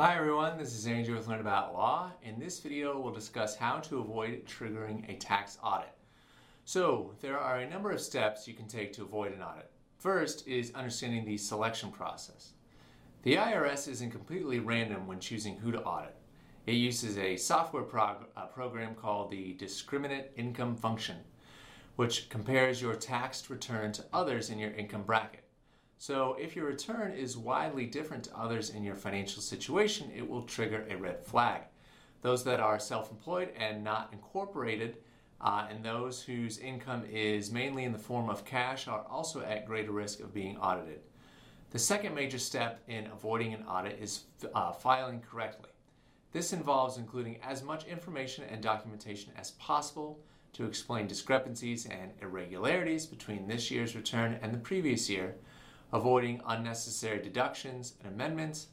Hi everyone, this is Andrew with Learn About Law. In this video, we'll discuss how to avoid triggering a tax audit. So, there are a number of steps you can take to avoid an audit. First is understanding the selection process. The IRS isn't completely random when choosing who to audit. It uses a software prog- uh, program called the Discriminant Income Function, which compares your taxed return to others in your income bracket. So if your return is widely different to others in your financial situation, it will trigger a red flag. Those that are self employed and not incorporated, uh, and those whose income is mainly in the form of cash, are also at greater risk of being audited. The second major step in avoiding an audit is uh, filing correctly. This involves including as much information and documentation as possible to explain discrepancies and irregularities between this year's return and the previous year avoiding unnecessary deductions and amendments,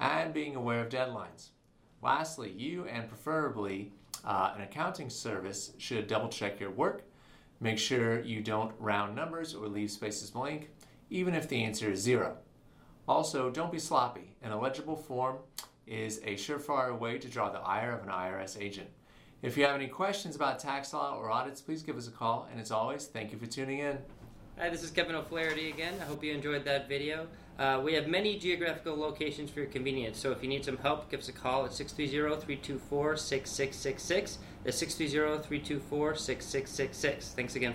and being aware of deadlines. Lastly, you and preferably uh, an accounting service should double check your work. Make sure you don't round numbers or leave spaces blank, even if the answer is zero. Also, don't be sloppy. An illegible form is a surefire way to draw the ire of an IRS agent. If you have any questions about tax law or audits, please give us a call. And as always, thank you for tuning in. Hi, this is Kevin O'Flaherty again. I hope you enjoyed that video. Uh, we have many geographical locations for your convenience, so if you need some help, give us a call at 630-324-6666. That's 630-324-6666. Thanks again.